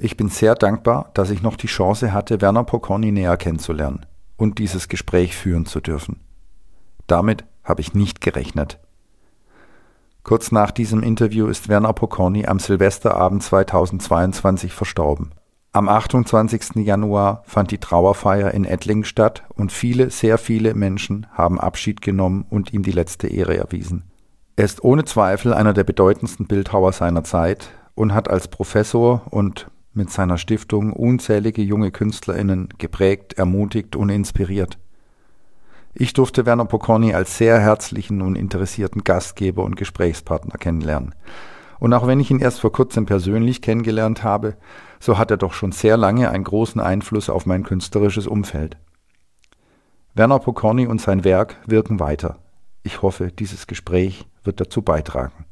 Ich bin sehr dankbar, dass ich noch die Chance hatte, Werner Pokorny näher kennenzulernen und dieses Gespräch führen zu dürfen. Damit habe ich nicht gerechnet. Kurz nach diesem Interview ist Werner Pokorny am Silvesterabend 2022 verstorben. Am 28. Januar fand die Trauerfeier in Ettlingen statt und viele, sehr viele Menschen haben Abschied genommen und ihm die letzte Ehre erwiesen. Er ist ohne Zweifel einer der bedeutendsten Bildhauer seiner Zeit und hat als Professor und mit seiner Stiftung unzählige junge KünstlerInnen geprägt, ermutigt und inspiriert. Ich durfte Werner Pokorny als sehr herzlichen und interessierten Gastgeber und Gesprächspartner kennenlernen. Und auch wenn ich ihn erst vor kurzem persönlich kennengelernt habe, so hat er doch schon sehr lange einen großen Einfluss auf mein künstlerisches Umfeld. Werner Pokorny und sein Werk wirken weiter. Ich hoffe, dieses Gespräch wird dazu beitragen.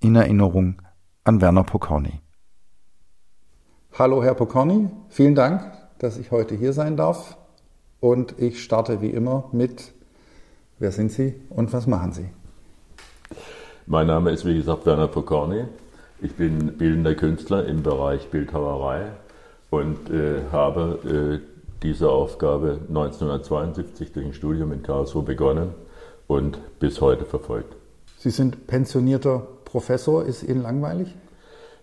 In Erinnerung an Werner Pokorny. Hallo, Herr Pokorny. Vielen Dank, dass ich heute hier sein darf. Und ich starte wie immer mit, wer sind Sie und was machen Sie? Mein Name ist, wie gesagt, Werner Pokorny. Ich bin bildender Künstler im Bereich Bildhauerei und äh, habe äh, diese Aufgabe 1972 durch ein Studium in Karlsruhe begonnen und bis heute verfolgt. Sie sind pensionierter Professor. Ist Ihnen langweilig?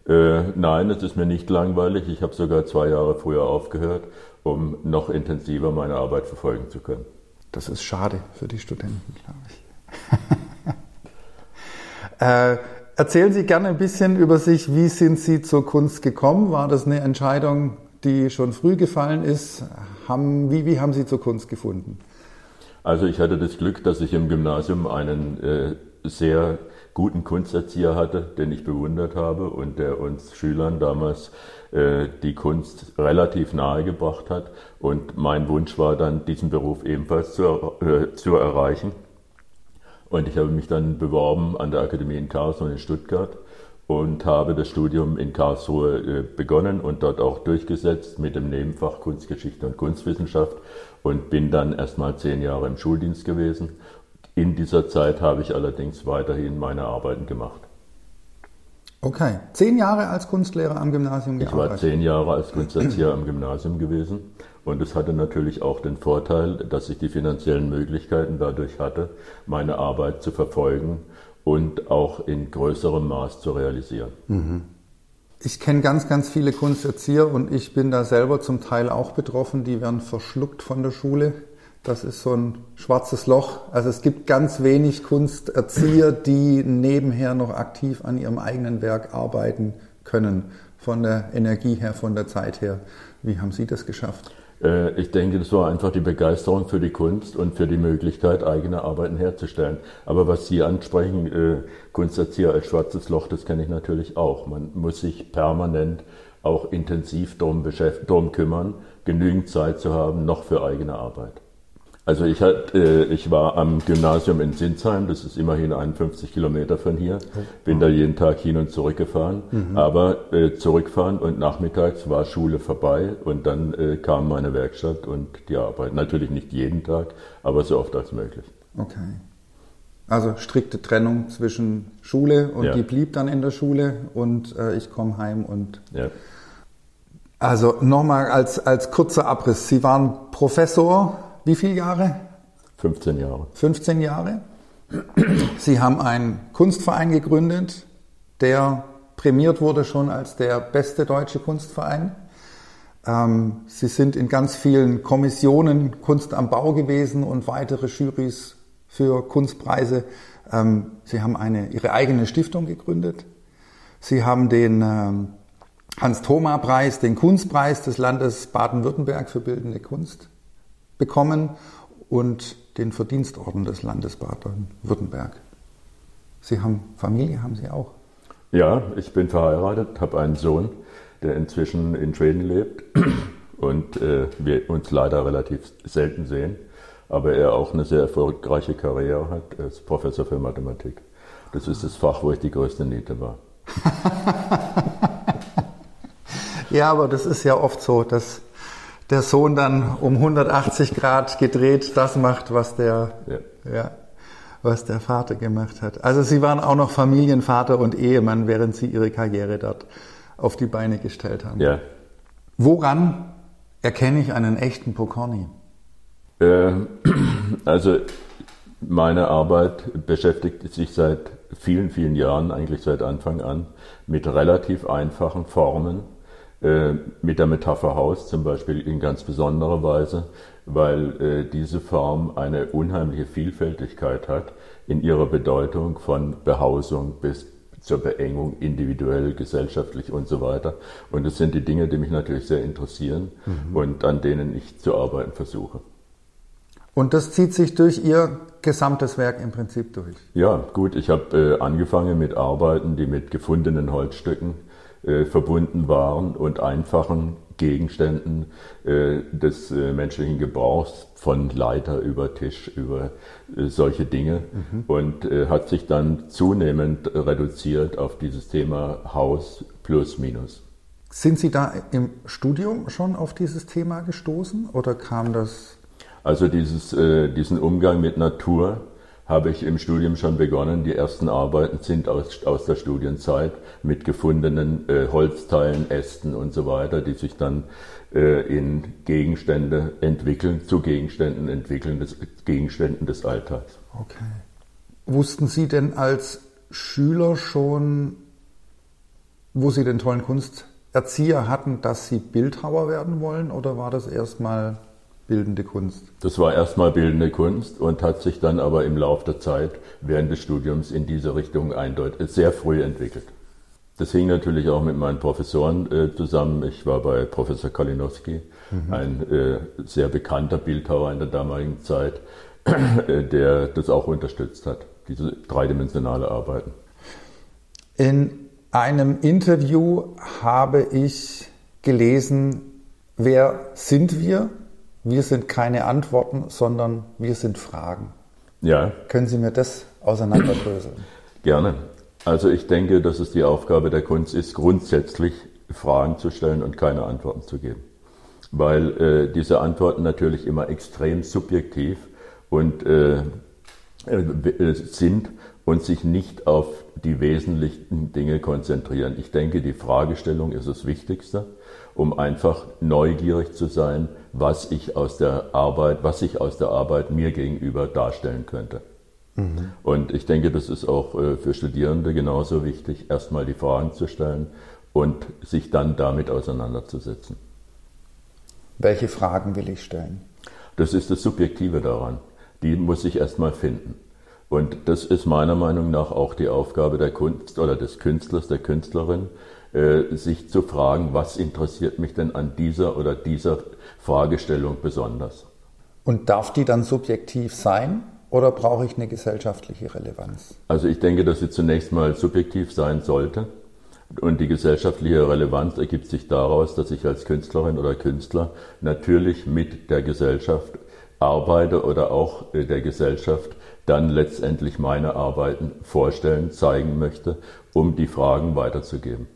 Äh, nein, es ist mir nicht langweilig. Ich habe sogar zwei Jahre früher aufgehört, um noch intensiver meine Arbeit verfolgen zu können. Das ist schade für die Studenten, glaube ich. äh, erzählen Sie gerne ein bisschen über sich. Wie sind Sie zur Kunst gekommen? War das eine Entscheidung, die schon früh gefallen ist? Haben, wie, wie haben Sie zur Kunst gefunden? Also ich hatte das Glück, dass ich im Gymnasium einen äh, sehr guten Kunsterzieher hatte, den ich bewundert habe und der uns Schülern damals äh, die Kunst relativ nahe gebracht hat. Und mein Wunsch war dann, diesen Beruf ebenfalls zu, äh, zu erreichen. Und ich habe mich dann beworben an der Akademie in Karlsruhe in Stuttgart und habe das Studium in Karlsruhe äh, begonnen und dort auch durchgesetzt mit dem Nebenfach Kunstgeschichte und Kunstwissenschaft und bin dann erstmal zehn Jahre im Schuldienst gewesen in dieser Zeit habe ich allerdings weiterhin meine Arbeiten gemacht. Okay, zehn Jahre als Kunstlehrer am Gymnasium gearbeitet? Ich war zehn Jahre als Kunsterzieher am Gymnasium gewesen und es hatte natürlich auch den Vorteil, dass ich die finanziellen Möglichkeiten dadurch hatte, meine Arbeit zu verfolgen und auch in größerem Maß zu realisieren. Mhm. Ich kenne ganz, ganz viele Kunsterzieher und ich bin da selber zum Teil auch betroffen. Die werden verschluckt von der Schule. Das ist so ein schwarzes Loch. Also es gibt ganz wenig Kunsterzieher, die nebenher noch aktiv an ihrem eigenen Werk arbeiten können. Von der Energie her, von der Zeit her. Wie haben Sie das geschafft? Äh, ich denke, das war einfach die Begeisterung für die Kunst und für die Möglichkeit, eigene Arbeiten herzustellen. Aber was Sie ansprechen, äh, Kunsterzieher als schwarzes Loch, das kenne ich natürlich auch. Man muss sich permanent auch intensiv darum, darum kümmern, genügend Zeit zu haben, noch für eigene Arbeit. Also ich, hat, äh, ich war am Gymnasium in Sinsheim, das ist immerhin 51 Kilometer von hier, bin da jeden Tag hin und zurück gefahren, mhm. aber äh, zurückfahren und nachmittags war Schule vorbei und dann äh, kam meine Werkstatt und die Arbeit. Natürlich nicht jeden Tag, aber so oft als möglich. Okay. Also strikte Trennung zwischen Schule und ja. die blieb dann in der Schule und äh, ich komme heim und... Ja. Also nochmal als, als kurzer Abriss. Sie waren Professor wie viele Jahre? 15 Jahre. 15 Jahre. Sie haben einen Kunstverein gegründet, der prämiert wurde schon als der beste deutsche Kunstverein. Ähm, Sie sind in ganz vielen Kommissionen Kunst am Bau gewesen und weitere Jurys für Kunstpreise. Ähm, Sie haben eine, Ihre eigene Stiftung gegründet. Sie haben den ähm, Hans-Thoma-Preis, den Kunstpreis des Landes Baden-Württemberg für bildende Kunst bekommen und den Verdienstorden des Landes Baden-Württemberg. Sie haben Familie, haben Sie auch? Ja, ich bin verheiratet, habe einen Sohn, der inzwischen in Schweden lebt und äh, wir uns leider relativ selten sehen, aber er auch eine sehr erfolgreiche Karriere hat als Professor für Mathematik. Das ist das Fach, wo ich die größte Niete war. ja, aber das ist ja oft so, dass der Sohn dann um 180 Grad gedreht das macht, was der, ja. ja. was der Vater gemacht hat. Also Sie waren auch noch Familienvater und Ehemann, während Sie Ihre Karriere dort auf die Beine gestellt haben. Ja. Woran erkenne ich einen echten Pokorny? Äh, also meine Arbeit beschäftigt sich seit vielen, vielen Jahren, eigentlich seit Anfang an, mit relativ einfachen Formen, mit der Metapher Haus zum Beispiel in ganz besonderer Weise, weil äh, diese Form eine unheimliche Vielfältigkeit hat in ihrer Bedeutung von Behausung bis zur Beengung, individuell, gesellschaftlich und so weiter. Und das sind die Dinge, die mich natürlich sehr interessieren mhm. und an denen ich zu arbeiten versuche. Und das zieht sich durch Ihr gesamtes Werk im Prinzip durch? Ja, gut. Ich habe äh, angefangen mit Arbeiten, die mit gefundenen Holzstücken äh, verbunden waren und einfachen Gegenständen äh, des äh, menschlichen Gebrauchs, von Leiter über Tisch, über äh, solche Dinge. Mhm. Und äh, hat sich dann zunehmend reduziert auf dieses Thema Haus plus minus. Sind Sie da im Studium schon auf dieses Thema gestoßen oder kam das also dieses, äh, diesen Umgang mit Natur habe ich im Studium schon begonnen. Die ersten Arbeiten sind aus, aus der Studienzeit mit gefundenen äh, Holzteilen, Ästen und so weiter, die sich dann äh, in Gegenstände entwickeln, zu Gegenständen entwickeln, des, Gegenständen des Alltags. Okay. Wussten Sie denn als Schüler schon, wo Sie den tollen Kunsterzieher hatten, dass Sie Bildhauer werden wollen oder war das erstmal bildende Kunst? Das war erstmal bildende Kunst und hat sich dann aber im Laufe der Zeit während des Studiums in diese Richtung eindeutig sehr früh entwickelt. Das hing natürlich auch mit meinen Professoren äh, zusammen. Ich war bei Professor Kalinowski, mhm. ein äh, sehr bekannter Bildhauer in der damaligen Zeit, äh, der das auch unterstützt hat, diese dreidimensionale Arbeiten. In einem Interview habe ich gelesen, wer sind wir? Wir sind keine Antworten, sondern wir sind Fragen. Ja. Können Sie mir das auseinanderdröseln? Gerne. Also ich denke, dass es die Aufgabe der Kunst ist, grundsätzlich Fragen zu stellen und keine Antworten zu geben. Weil äh, diese Antworten natürlich immer extrem subjektiv und äh, äh, sind und sich nicht auf die wesentlichen Dinge konzentrieren. Ich denke, die Fragestellung ist das Wichtigste, um einfach neugierig zu sein, was ich aus der Arbeit, was ich aus der Arbeit mir gegenüber darstellen könnte. Mhm. Und ich denke, das ist auch äh, für Studierende genauso wichtig, erstmal die Fragen zu stellen und sich dann damit auseinanderzusetzen. Welche Fragen will ich stellen? Das ist das Subjektive daran. Die muss ich erstmal finden. Und das ist meiner Meinung nach auch die Aufgabe der Kunst oder des Künstlers, der Künstlerin, sich zu fragen, was interessiert mich denn an dieser oder dieser Fragestellung besonders. Und darf die dann subjektiv sein oder brauche ich eine gesellschaftliche Relevanz? Also ich denke, dass sie zunächst mal subjektiv sein sollte. Und die gesellschaftliche Relevanz ergibt sich daraus, dass ich als Künstlerin oder Künstler natürlich mit der Gesellschaft arbeite oder auch äh, der Gesellschaft dann letztendlich meine Arbeiten vorstellen, zeigen möchte, um die Fragen weiterzugeben.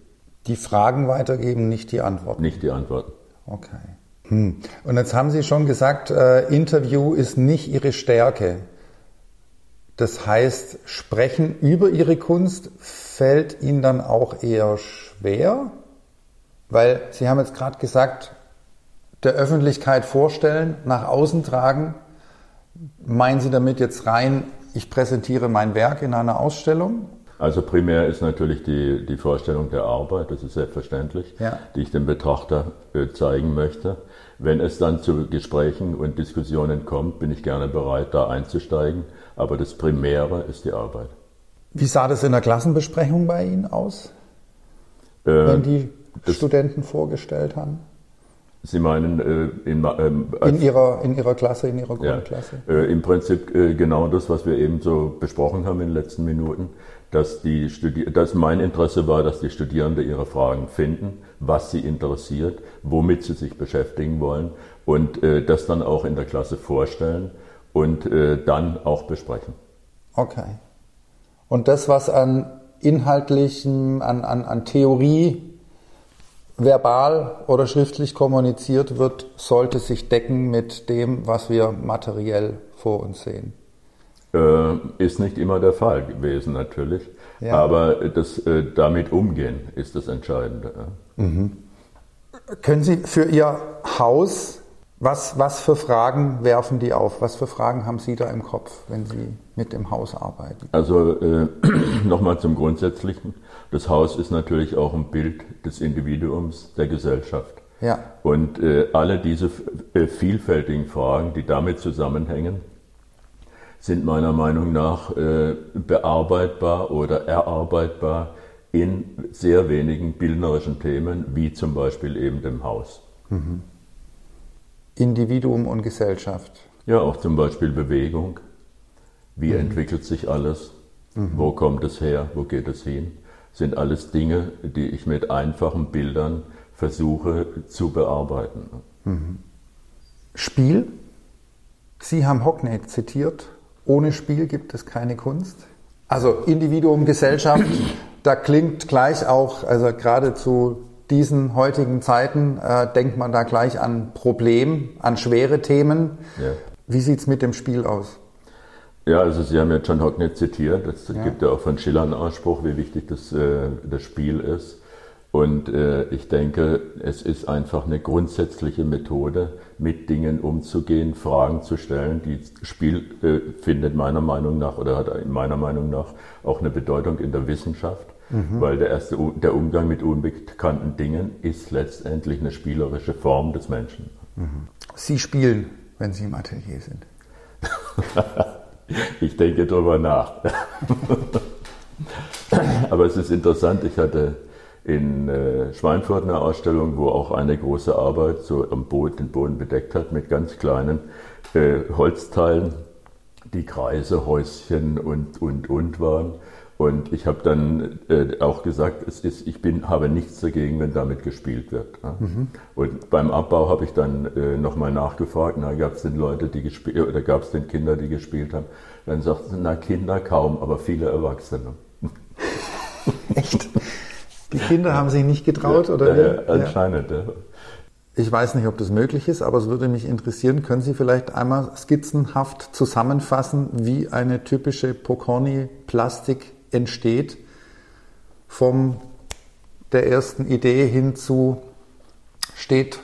Die Fragen weitergeben, nicht die Antworten. Nicht die Antworten. Okay. Hm. Und jetzt haben Sie schon gesagt, äh, Interview ist nicht Ihre Stärke. Das heißt, sprechen über Ihre Kunst fällt Ihnen dann auch eher schwer? Weil Sie haben jetzt gerade gesagt, der Öffentlichkeit vorstellen, nach außen tragen. Meinen Sie damit jetzt rein, ich präsentiere mein Werk in einer Ausstellung? Also primär ist natürlich die, die Vorstellung der Arbeit, das ist selbstverständlich, ja. die ich dem Betrachter äh, zeigen möchte. Wenn es dann zu Gesprächen und Diskussionen kommt, bin ich gerne bereit, da einzusteigen, aber das Primäre ist die Arbeit. Wie sah das in der Klassenbesprechung bei Ihnen aus, äh, wenn die Studenten vorgestellt haben? Sie meinen äh, in, ähm, in, ihrer, in Ihrer Klasse, in Ihrer Grundklasse? Ja, äh, Im Prinzip äh, genau das, was wir eben so besprochen haben in den letzten Minuten dass, die Studi dass mein Interesse war, dass die Studierenden ihre Fragen finden, was sie interessiert, womit sie sich beschäftigen wollen und äh, das dann auch in der Klasse vorstellen und äh, dann auch besprechen. Okay. Und das, was an inhaltlichen, an, an, an Theorie verbal oder schriftlich kommuniziert wird, sollte sich decken mit dem, was wir materiell vor uns sehen. Äh, ist nicht immer der Fall gewesen, natürlich. Ja. Aber das, äh, damit umgehen ist das Entscheidende. Mhm. Können Sie für Ihr Haus was, was für Fragen werfen die auf? Was für Fragen haben Sie da im Kopf, wenn Sie mit dem Haus arbeiten? Also äh, nochmal zum Grundsätzlichen. Das Haus ist natürlich auch ein Bild des Individuums, der Gesellschaft. Ja. Und äh, alle diese äh, vielfältigen Fragen, die damit zusammenhängen, sind meiner Meinung nach äh, bearbeitbar oder erarbeitbar in sehr wenigen bildnerischen Themen, wie zum Beispiel eben dem Haus. Mhm. Individuum und Gesellschaft. Ja, auch zum Beispiel Bewegung. Wie mhm. entwickelt sich alles? Mhm. Wo kommt es her? Wo geht es hin? Sind alles Dinge, die ich mit einfachen Bildern versuche zu bearbeiten. Mhm. Spiel. Sie haben Hockney zitiert. Ohne Spiel gibt es keine Kunst. Also Individuum, Gesellschaft, da klingt gleich auch, also gerade zu diesen heutigen Zeiten äh, denkt man da gleich an Problem, an schwere Themen. Ja. Wie sieht es mit dem Spiel aus? Ja, also Sie haben ja John Hockney zitiert. Es ja. gibt ja auch von Schiller einen Ausspruch, wie wichtig das, äh, das Spiel ist. Und äh, ich denke, es ist einfach eine grundsätzliche Methode, mit Dingen umzugehen, Fragen zu stellen. Die Spiel äh, findet meiner Meinung nach oder hat in meiner Meinung nach auch eine Bedeutung in der Wissenschaft mhm. weil der erste der Umgang mit unbekannten Dingen ist letztendlich eine spielerische Form des Menschen. Mhm. Sie spielen, wenn Sie im Atelier sind. ich denke darüber nach. Aber es ist interessant, ich hatte in äh, Schweinfurt eine Ausstellung, wo auch eine große Arbeit so am Boot den Boden bedeckt hat mit ganz kleinen äh, Holzteilen, die Kreise, Häuschen und, und, und waren. Und ich habe dann äh, auch gesagt, es ist, ich bin, habe nichts dagegen, wenn damit gespielt wird. Ne? Mhm. Und beim Abbau habe ich dann äh, nochmal nachgefragt, na, gab es denn Leute, die gespielt, oder gab es denn Kinder, die gespielt haben? Dann sagten sie, na, Kinder kaum, aber viele Erwachsene. Echt? Die Kinder haben sich nicht getraut, ja, oder? Ja, anscheinend, ja. Ich weiß nicht, ob das möglich ist, aber es würde mich interessieren. Können Sie vielleicht einmal skizzenhaft zusammenfassen, wie eine typische Pokorny-Plastik entsteht, vom der ersten Idee hin zu steht,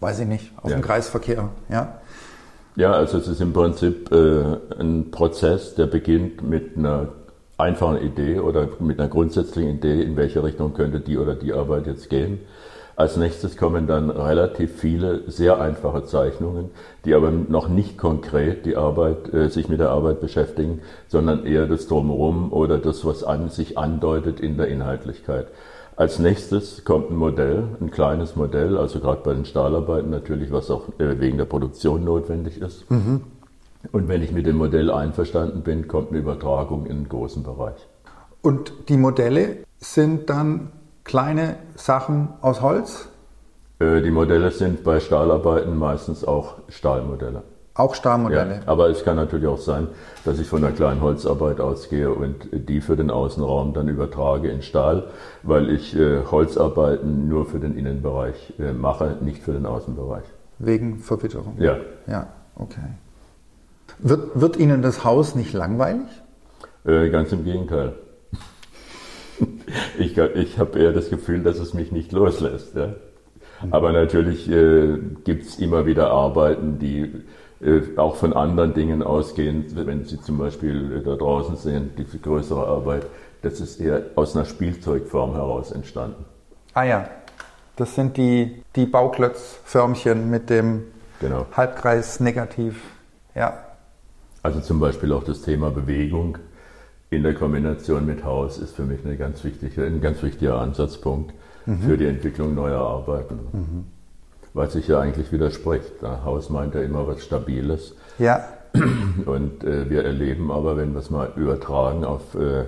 weiß ich nicht, auf ja. dem Kreisverkehr. Ja? ja, also es ist im Prinzip äh, ein Prozess, der beginnt mit einer einfachen Idee oder mit einer grundsätzlichen Idee, in welche Richtung könnte die oder die Arbeit jetzt gehen. Als nächstes kommen dann relativ viele sehr einfache Zeichnungen, die aber noch nicht konkret die Arbeit, äh, sich mit der Arbeit beschäftigen, sondern eher das Drumherum oder das, was an sich andeutet in der Inhaltlichkeit. Als nächstes kommt ein Modell, ein kleines Modell, also gerade bei den Stahlarbeiten natürlich, was auch äh, wegen der Produktion notwendig ist. Mhm. Und wenn ich mit dem Modell einverstanden bin, kommt eine Übertragung in einen großen Bereich. Und die Modelle sind dann kleine Sachen aus Holz? Äh, die Modelle sind bei Stahlarbeiten meistens auch Stahlmodelle. Auch Stahlmodelle. Ja, aber es kann natürlich auch sein, dass ich von einer kleinen Holzarbeit ausgehe und die für den Außenraum dann übertrage in Stahl, weil ich äh, Holzarbeiten nur für den Innenbereich äh, mache, nicht für den Außenbereich. Wegen Verwitterung? Ja. Ja, okay. Wird, wird Ihnen das Haus nicht langweilig? Äh, ganz im Gegenteil ich, ich habe eher das Gefühl, dass es mich nicht loslässt. Ja? Aber natürlich äh, gibt es immer wieder Arbeiten, die äh, auch von anderen Dingen ausgehen. Wenn Sie zum Beispiel äh, da draußen sehen, diese größere Arbeit, das ist eher aus einer Spielzeugform heraus entstanden. Ah ja, das sind die, die Bauklötzförmchen mit dem genau. Halbkreis negativ. Ja. Also zum Beispiel auch das Thema Bewegung in der Kombination mit Haus ist für mich eine ganz wichtige, ein ganz wichtiger Ansatzpunkt mhm. für die Entwicklung neuer Arbeiten. Mhm. Was sich ja eigentlich widerspricht. Haus meint ja immer was Stabiles. Ja. Und äh, wir erleben aber, wenn wir es mal übertragen auf, äh,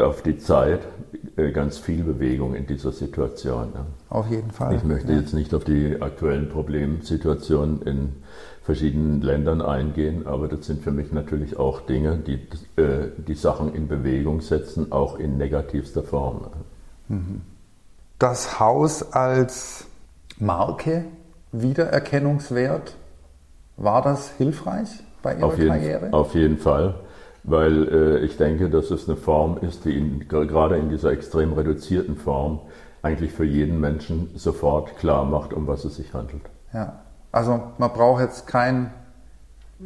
auf die Zeit, äh, ganz viel Bewegung in dieser Situation. Ja. Auf jeden Fall. Ich möchte ja. jetzt nicht auf die aktuellen Problemsituationen in verschiedenen Ländern eingehen, aber das sind für mich natürlich auch Dinge, die äh, die Sachen in Bewegung setzen, auch in negativster Form. Mhm. Das Haus als Marke, Wiedererkennungswert, war das hilfreich? bei Ihrer auf jeden, Karriere? Auf jeden Fall, weil äh, ich denke, dass es eine Form ist, die in, gerade in dieser extrem reduzierten Form eigentlich für jeden Menschen sofort klar macht, um was es sich handelt. Ja, also man braucht jetzt keinen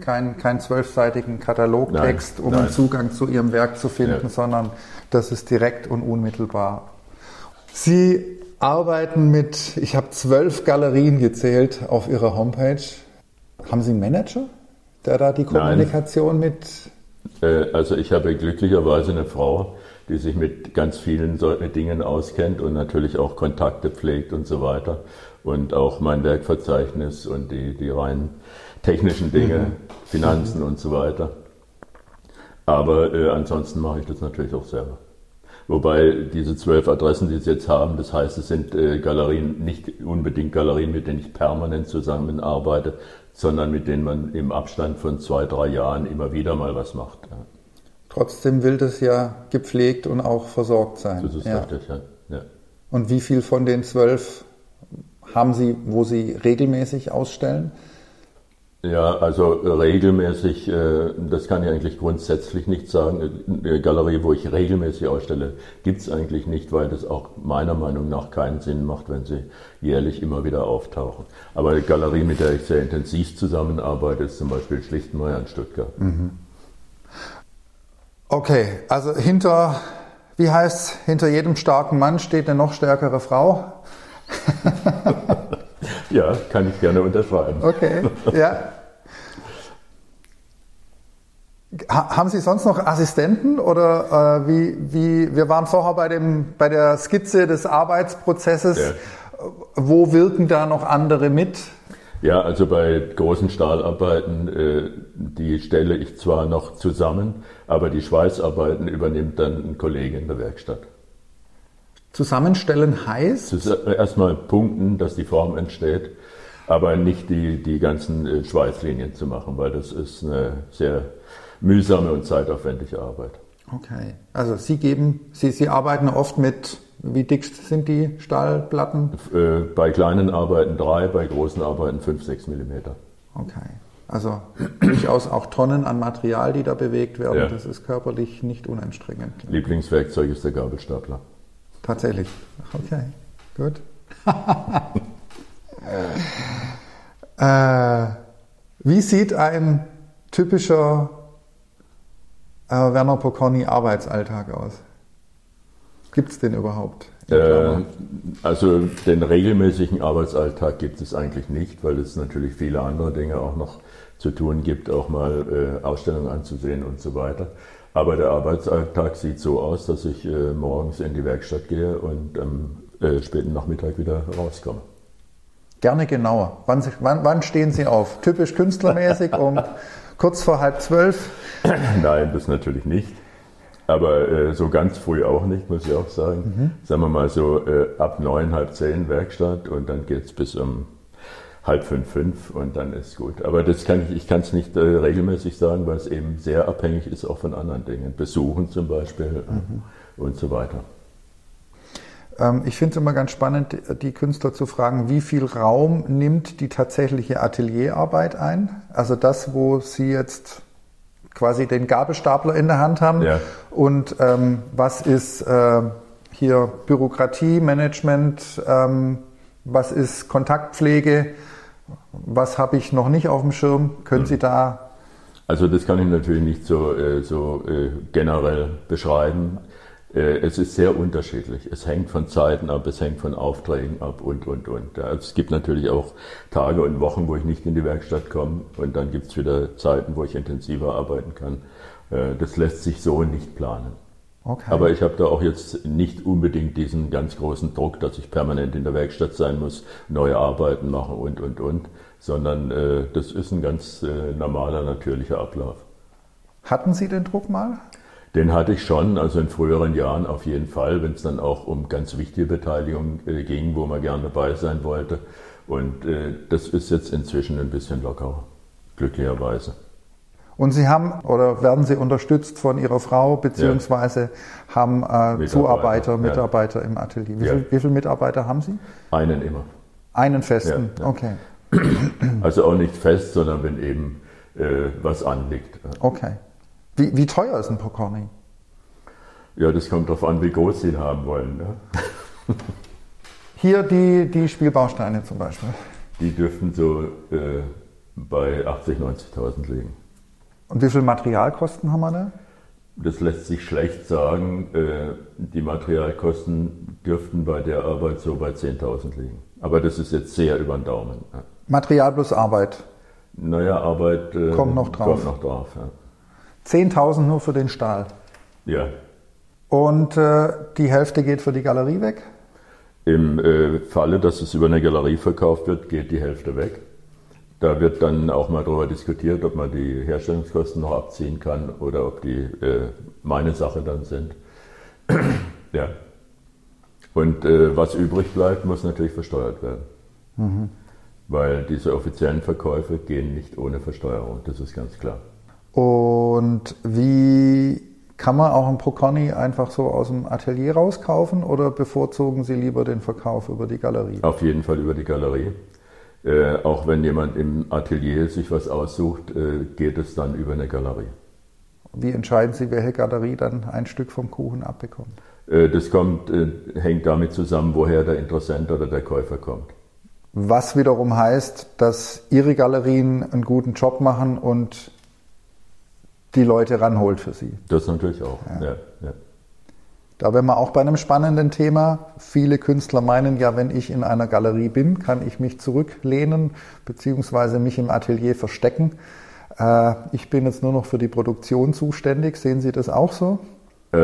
kein, kein zwölfseitigen Katalogtext, Nein, um nein. einen Zugang zu Ihrem Werk zu finden, Ja. sondern das ist direkt und unmittelbar. Sie arbeiten mit, ich habe zwölf Galerien gezählt auf Ihrer Homepage. Haben Sie einen Manager, der da die Kommunikation mit Äh, Also ich habe glücklicherweise eine Frau, die sich mit ganz vielen solchen Dingen auskennt und natürlich auch Kontakte pflegt und so weiter. Und auch mein Werkverzeichnis und die, die rein technischen Dinge, Finanzen und so weiter. Aber äh, ansonsten mache ich das natürlich auch selber. Wobei diese zwölf Adressen, die Sie jetzt haben, das heißt, es sind äh, Galerien, nicht unbedingt Galerien, mit denen ich permanent zusammenarbeite, sondern mit denen man im Abstand von zwei, drei Jahren immer wieder mal was macht. Ja. Trotzdem will das ja gepflegt und auch versorgt sein. Das ist ja. richtig, ja. ja. Und wie viel von den zwölf haben Sie, wo Sie regelmäßig ausstellen? Ja, also regelmäßig, äh, das kann ich eigentlich grundsätzlich nicht sagen. Eine Galerie, wo ich regelmäßig ausstelle, gibt es eigentlich nicht, weil das auch meiner Meinung nach keinen Sinn macht, wenn sie jährlich immer wieder auftauchen. Aber eine Galerie, mit der ich sehr intensiv zusammenarbeite, ist zum Beispiel Schlichtenmeier in Stuttgart. Okay, also hinter, wie heißt hinter jedem starken Mann steht eine noch stärkere Frau. Ja, kann ich gerne unterschreiben. Okay, ja. Ha haben Sie sonst noch Assistenten oder äh, wie, wie, wir waren vorher bei, dem, bei der Skizze des Arbeitsprozesses. Ja. Wo wirken da noch andere mit? Ja, also bei großen Stahlarbeiten, äh, die stelle ich zwar noch zusammen, aber die Schweißarbeiten übernimmt dann ein Kollege in der Werkstatt. Zusammenstellen heißt? Erstmal punkten, dass die Form entsteht, aber nicht die, die ganzen äh, Schweißlinien zu machen, weil das ist eine sehr mühsame und zeitaufwendige Arbeit. Okay, also Sie geben, Sie, Sie arbeiten oft mit, wie dick sind die Stahlplatten? Äh, Bei kleinen Arbeiten drei, bei großen Arbeiten fünf, sechs Millimeter. Okay, also durchaus auch Tonnen an Material, die da bewegt werden. Ja. Das ist körperlich nicht unanstrengend. Lieblingswerkzeug ist der Gabelstapler. Tatsächlich. Okay, gut. äh, wie sieht ein typischer äh, Werner Pokorny Arbeitsalltag aus? Gibt es den überhaupt? Äh, also den regelmäßigen Arbeitsalltag gibt es eigentlich nicht, weil es natürlich viele andere Dinge auch noch zu tun gibt, auch mal äh, Ausstellungen anzusehen und so weiter. Aber der Arbeitsalltag sieht so aus, dass ich äh, morgens in die Werkstatt gehe und am äh, späten Nachmittag wieder rauskomme. Gerne genauer. Wann, wann, wann stehen Sie auf? Typisch künstlermäßig um kurz vor halb zwölf? Nein, das natürlich nicht. Aber äh, so ganz früh auch nicht, muss ich auch sagen. Sagen wir mal so äh, ab neun, halb zehn Werkstatt und dann geht's bis um halb fünf, fünf und dann ist gut. Aber das kann ich, ich kann es nicht äh, regelmäßig sagen, weil es eben sehr abhängig ist auch von anderen Dingen. Besuchen zum Beispiel äh, und so weiter. Ähm, ich finde es immer ganz spannend, die Künstler zu fragen, wie viel Raum nimmt die tatsächliche Atelierarbeit ein? Also das, wo Sie jetzt quasi den Gabelstapler in der Hand haben Ja. und ähm, was ist äh, hier Bürokratie, Management, ähm, was ist Kontaktpflege, was habe ich noch nicht auf dem Schirm? Können Sie da Also das kann ich natürlich nicht so, äh, so äh, generell beschreiben. Äh, Es ist sehr unterschiedlich. Es hängt von Zeiten ab, es hängt von Aufträgen ab und, und, und. Es gibt natürlich auch Tage und Wochen, wo ich nicht in die Werkstatt komme und dann gibt es wieder Zeiten, wo ich intensiver arbeiten kann. Das lässt sich so nicht planen. Okay. Aber ich habe da auch jetzt nicht unbedingt diesen ganz großen Druck, dass ich permanent in der Werkstatt sein muss, neue Arbeiten machen und, und, und, sondern äh, das ist ein ganz äh, normaler, natürlicher Ablauf. hatten Sie den Druck mal? Den hatte ich schon, also in früheren Jahren auf jeden Fall, wenn es dann auch um ganz wichtige Beteiligung äh, ging, wo man gerne dabei sein wollte. Und äh, das ist jetzt inzwischen ein bisschen lockerer, glücklicherweise. Und Sie haben oder werden Sie unterstützt von Ihrer Frau beziehungsweise haben äh, Zuarbeiter, ja. Mitarbeiter im Atelier. Wie, Ja. viel, wie viele Mitarbeiter haben Sie? Einen immer. Einen festen. Ja, ja. Okay. Also auch nicht fest, sondern wenn eben äh, was anliegt. Okay. Wie, wie teuer ist ein Pokorny? Ja, das kommt darauf an, wie groß Sie ihn haben wollen. Ne? Hier die, die Spielbausteine zum Beispiel. Die dürften so äh, bei 80.000, 90.000 liegen. Und wie viel Materialkosten haben wir da? Das lässt sich schlecht sagen. Äh, die Materialkosten dürften bei der Arbeit so bei 10.000 liegen. Aber das ist jetzt sehr über den Daumen. Material plus Arbeit. Naja, Arbeit äh, Kommt noch drauf. Kommt noch drauf ja. 10.000 nur für den Stahl. ja. Und äh, die Hälfte geht für die Galerie weg. Im äh, Falle, dass es über eine Galerie verkauft wird, geht die Hälfte weg. Da wird dann auch mal darüber diskutiert, ob man die Herstellungskosten noch abziehen kann oder ob die äh, meine Sache dann sind. ja. Und äh, was übrig bleibt, muss natürlich versteuert werden. Weil diese offiziellen Verkäufe gehen nicht ohne Versteuerung, das ist ganz klar. Und wie kann man auch ein Proconi einfach so aus dem Atelier rauskaufen oder bevorzugen Sie lieber den Verkauf über die Galerie? Auf jeden Fall über die Galerie. Äh, auch wenn jemand im Atelier sich was aussucht, äh, geht es dann über eine Galerie. Wie entscheiden Sie, welche Galerie dann ein Stück vom Kuchen abbekommt? Äh, das kommt, äh, hängt damit zusammen, woher der Interessent oder der Käufer kommt. Was wiederum heißt, dass Ihre Galerien einen guten Job machen und die Leute ranholt für Sie. Das natürlich auch. Ja. Ja, Da wären wir auch bei einem spannenden Thema. Viele Künstler meinen ja, wenn ich in einer Galerie bin, kann ich mich zurücklehnen bzw. mich im Atelier verstecken. Äh, Ich bin jetzt nur noch für die Produktion zuständig. Sehen Sie das auch so? Äh,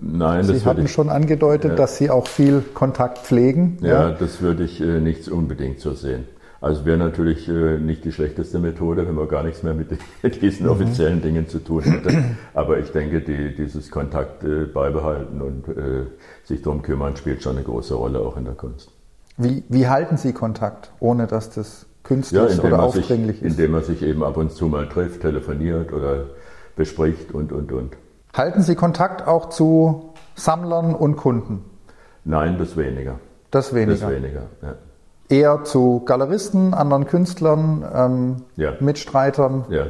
nein, Sie das hatten ich, schon angedeutet, Ja. dass Sie auch viel Kontakt pflegen. ja, das würde ich äh, nicht unbedingt so sehen. Also wäre natürlich äh, nicht die schlechteste Methode, wenn man gar nichts mehr mit diesen Mhm. offiziellen Dingen zu tun hätte. Aber ich denke, die, dieses Kontakt äh, beibehalten und äh, sich darum kümmern, spielt schon eine große Rolle auch in der Kunst. Wie, wie halten Sie Kontakt, ohne dass das künstlich indem oder sich, aufdringlich ist? indem man sich eben ab und zu mal trifft, telefoniert oder bespricht und, und, und. Halten Sie Kontakt auch zu Sammlern und Kunden? Nein, das weniger. Das weniger. Das weniger, ja. Eher zu Galeristen, anderen Künstlern, ähm, Ja. Mitstreitern. ja.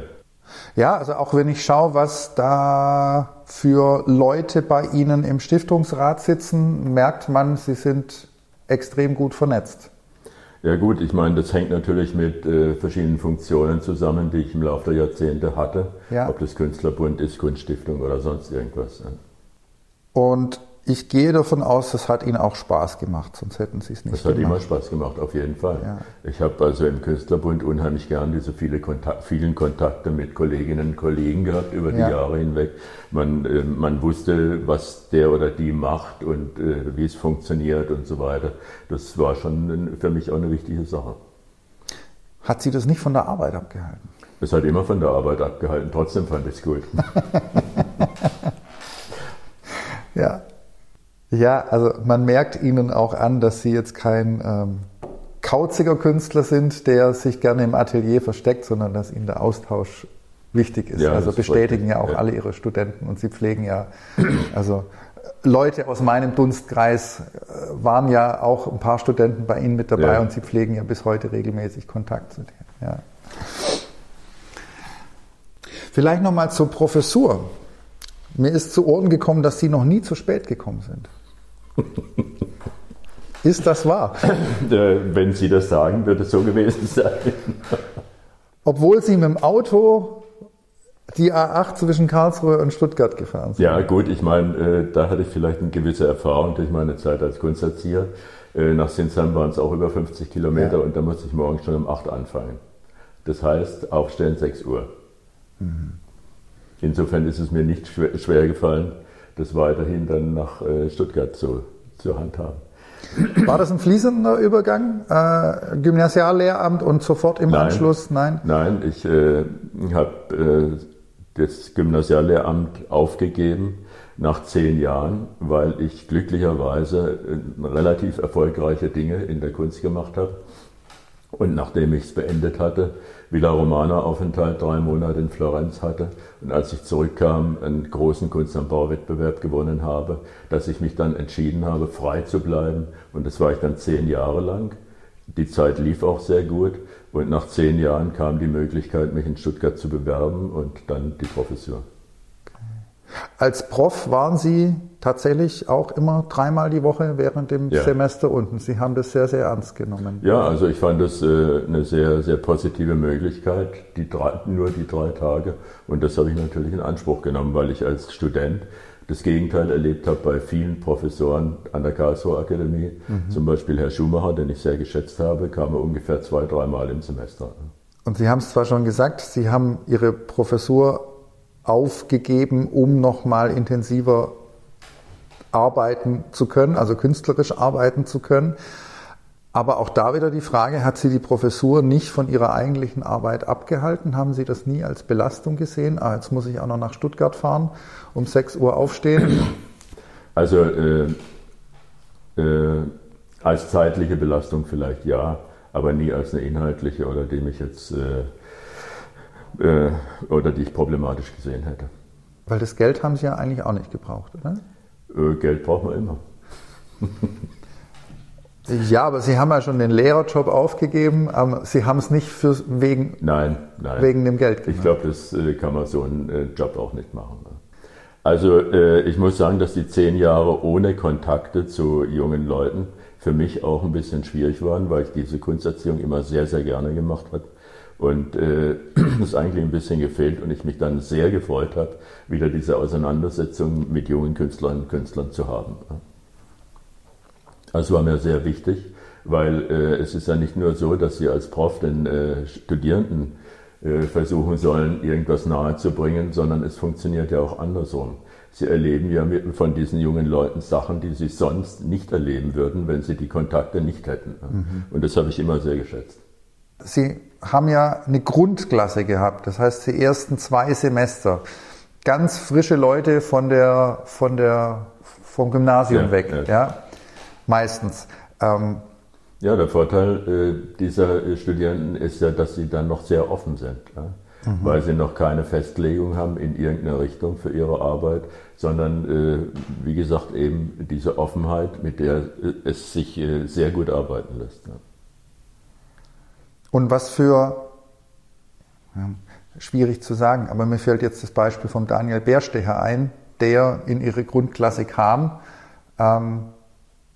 Ja, also auch wenn ich schaue, was da für Leute bei Ihnen im Stiftungsrat sitzen, merkt man, Sie sind extrem gut vernetzt. Ja gut, ich meine, das hängt natürlich mit äh, verschiedenen Funktionen zusammen, die ich im Laufe der Jahrzehnte hatte. Ja. Ob das Künstlerbund ist, Kunststiftung oder sonst irgendwas. ja. Und ich gehe davon aus, das hat Ihnen auch Spaß gemacht, sonst hätten Sie es nicht Das hat immer gemacht. Spaß gemacht, auf jeden Fall. Ja. Ich habe also im Künstlerbund unheimlich gern diese viele Kontak vielen Kontakte mit Kolleginnen und Kollegen gehabt über die Ja. Jahre hinweg. Man, äh, man wusste, was der oder die macht und äh, wie es funktioniert und so weiter. Das war schon für mich auch eine wichtige Sache. Hat Sie das nicht von der Arbeit abgehalten? Es hat immer von der Arbeit abgehalten, trotzdem fand ich es gut. Ja. Ja, also man merkt Ihnen auch an, dass Sie jetzt kein ähm, kauziger Künstler sind, der sich gerne im Atelier versteckt, sondern dass Ihnen der Austausch wichtig ist. Ja, also bestätigen ja auch ja. alle Ihre Studenten und Sie pflegen ja, also Leute aus meinem Dunstkreis äh, waren ja auch ein paar Studenten bei Ihnen mit dabei Ja. und Sie pflegen ja bis heute regelmäßig Kontakt zu denen. Ja. Vielleicht nochmal zur Professur. Mir ist zu Ohren gekommen, dass Sie noch nie zu spät gekommen sind. Ist das wahr? Äh, Wenn Sie das sagen, wird es so gewesen sein. Obwohl Sie mit dem Auto die A8 zwischen Karlsruhe und Stuttgart gefahren sind. Ja, gut, ich meine, äh, da hatte ich vielleicht eine gewisse Erfahrung durch meine Zeit als Kunsterzieher. Äh, nach Sinsheim waren es auch über 50 Kilometer Ja. und da musste ich morgens schon um 8 anfangen. Das heißt, aufstellen 6 Uhr. Mhm. Insofern ist es mir nicht schwer gefallen, das weiterhin dann nach äh, Stuttgart zu, zu handhaben. War das ein fließender Übergang? Äh, Gymnasiallehramt und sofort im Nein. Anschluss? Nein. Nein, ich äh, habe äh, das Gymnasiallehramt aufgegeben nach zehn Jahren, weil ich glücklicherweise äh, relativ erfolgreiche Dinge in der Kunst gemacht habe. Und nachdem ich es beendet hatte, Villa Romana Aufenthalt drei Monate in Florenz hatte und als ich zurückkam, einen großen Kunst am Bauwettbewerb gewonnen habe, dass ich mich dann entschieden habe, frei zu bleiben. Und das war ich dann zehn Jahre lang. die Zeit lief auch sehr gut und nach zehn Jahren kam die Möglichkeit, mich in Stuttgart zu bewerben und dann die Professur. Als Prof waren Sie tatsächlich auch immer dreimal die Woche während dem ja. Semester unten. Sie haben das sehr, sehr ernst genommen. Ja, also ich fand das äh, eine sehr, sehr positive Möglichkeit, die drei, nur die drei Tage. Und das habe ich natürlich in Anspruch genommen, weil ich als Student das Gegenteil erlebt habe bei vielen Professoren an der Karlsruher Akademie. Mhm. Zum Beispiel Herr Schumacher, den ich sehr geschätzt habe, kam er ungefähr zwei, dreimal im Semester. Und Sie haben es zwar schon gesagt, Sie haben Ihre Professur aufgegeben, um nochmal intensiver arbeiten zu können, also künstlerisch arbeiten zu können. Aber auch da wieder die Frage, hat Sie die Professur nicht von Ihrer eigentlichen Arbeit abgehalten? Haben Sie das nie als Belastung gesehen? Ah, jetzt muss ich auch noch nach Stuttgart fahren, um 6 Uhr aufstehen. Also äh, äh, als zeitliche Belastung vielleicht ja, aber nie als eine inhaltliche oder die mich jetzt äh, äh, oder die ich problematisch gesehen hätte. Weil das Geld haben Sie ja eigentlich auch nicht gebraucht, oder? Äh, Geld braucht man immer. ja, aber Sie haben ja schon den Lehrerjob aufgegeben, aber Sie haben es nicht für, wegen, nein, nein. wegen dem Geld gemacht. Ich glaube, das äh, kann man so einen äh, Job auch nicht machen. Ne? Also ich muss sagen, dass die zehn Jahre ohne Kontakte zu jungen Leuten für mich auch ein bisschen schwierig waren, weil ich diese Kunsterziehung immer sehr, sehr gerne gemacht habe und äh, ist eigentlich ein bisschen gefehlt und ich mich dann sehr gefreut habe, wieder diese Auseinandersetzung mit jungen Künstlerinnen und Künstlern zu haben. Das war mir sehr wichtig, weil äh, es ist ja nicht nur so, dass Sie als Prof den äh, Studierenden äh, versuchen sollen, irgendwas nahezubringen, sondern es funktioniert ja auch andersrum. Sie erleben ja mit, von diesen jungen Leuten Sachen, die sie sonst nicht erleben würden, wenn sie die Kontakte nicht hätten. Mhm. Und das habe ich immer sehr geschätzt. Sie haben ja eine Grundklasse gehabt, das heißt die ersten zwei Semester. Ganz frische Leute von der, von der, vom Gymnasium ja, weg, ja. ja. meistens. Ähm, ja, der Vorteil äh, dieser Studierenden ist ja, dass sie dann noch sehr offen sind, ja? mhm. weil sie noch keine Festlegung haben in irgendeine Richtung für ihre Arbeit, sondern äh, wie gesagt eben diese Offenheit, mit der äh, es sich äh, sehr gut arbeiten lässt. Ja. Und was für, ja, schwierig zu sagen, aber mir fällt jetzt das Beispiel vom Daniel Bärstecher ein, der in ihre Grundklasse kam ähm,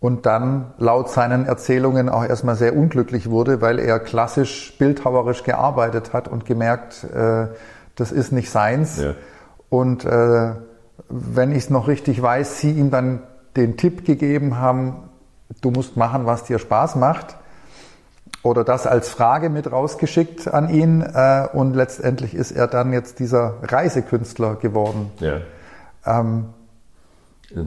und dann laut seinen Erzählungen auch erstmal sehr unglücklich wurde, weil er klassisch bildhauerisch gearbeitet hat und gemerkt, äh, das ist nicht seins. Ja. Und äh, wenn ich es noch richtig weiß, sie ihm dann den Tipp gegeben haben, du musst machen, was dir Spaß macht oder das als Frage mit rausgeschickt an ihn äh, und letztendlich ist er dann jetzt dieser Reisekünstler geworden. Ja. Ähm,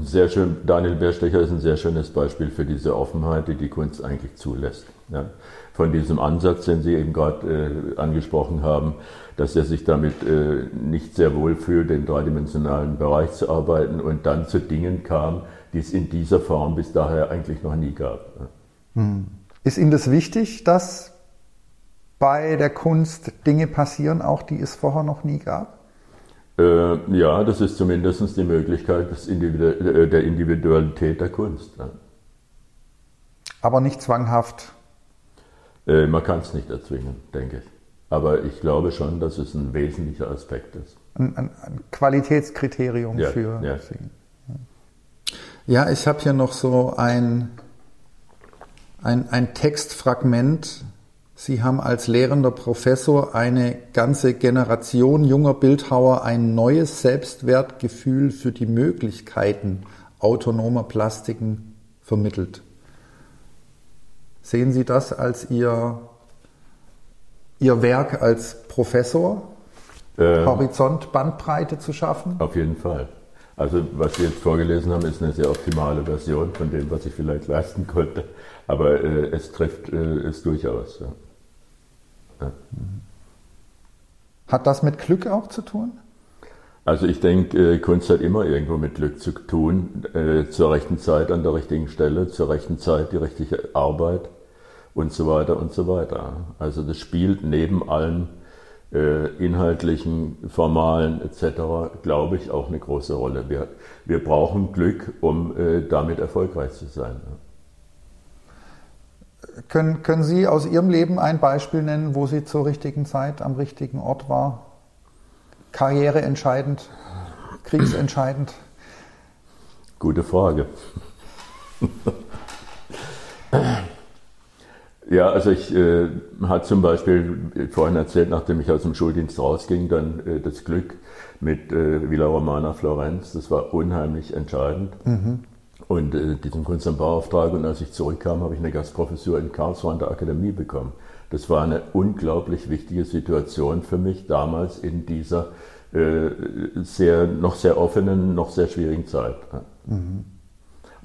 sehr schön, Daniel Bärstecher ist ein sehr schönes Beispiel für diese Offenheit, die die Kunst eigentlich zulässt. Ja. Von diesem Ansatz, den Sie eben gerade äh, angesprochen haben, dass er sich damit äh, nicht sehr wohl fühlt, den dreidimensionalen Bereich zu arbeiten und dann zu Dingen kam, die es in dieser Form bis daher eigentlich noch nie gab. Ja. Hm. Ist Ihnen das wichtig, dass bei der Kunst Dinge passieren, auch die es vorher noch nie gab? Äh, ja, das ist zumindest die Möglichkeit Individu äh, der Individualität der Kunst. Ja. Aber nicht zwanghaft? Äh, man kann es nicht erzwingen, denke ich. Aber ich glaube schon, dass es ein wesentlicher Aspekt ist. Ein, ein, ein Qualitätskriterium ja, für ja. Sie. Ja, ich habe hier noch so ein ein, ein Textfragment. Sie haben als lehrender Professor eine ganze Generation junger Bildhauer ein neues Selbstwertgefühl für die Möglichkeiten autonomer Plastiken vermittelt. Sehen Sie das als Ihr, Ihr Werk als Professor, äh, Horizont, Bandbreite zu schaffen? Auf jeden Fall. Also was Sie jetzt vorgelesen haben, ist eine sehr optimale Version von dem, was ich vielleicht leisten konnte. Aber äh, es trifft äh, es durchaus. Ja. Ja. Hat das mit Glück auch zu tun? Also ich denke, äh, Kunst hat immer irgendwo mit Glück zu tun, äh, zur rechten Zeit an der richtigen Stelle, zur rechten Zeit die richtige Arbeit und so weiter und so weiter. Also das spielt neben allem inhaltlichen, formalen etc., glaube ich, auch eine große Rolle. Wir, wir brauchen Glück, um damit erfolgreich zu sein. Können, können Sie aus Ihrem Leben ein Beispiel nennen, wo Sie zur richtigen Zeit am richtigen Ort war? Karriereentscheidend, kriegsentscheidend? Gute Frage. ja, also ich äh, hatte zum Beispiel vorhin erzählt, nachdem ich aus dem Schuldienst rausging, dann äh, das Glück mit äh, Villa Romana Florenz. Das war unheimlich entscheidend. Mhm. Und äh, diesen Kunst- und Bauauftrag. Und als ich zurückkam, habe ich eine Gastprofessur in Karlsruhe an der Akademie bekommen. Das war eine unglaublich wichtige Situation für mich damals in dieser äh, sehr, noch sehr offenen, noch sehr schwierigen Zeit. Mhm.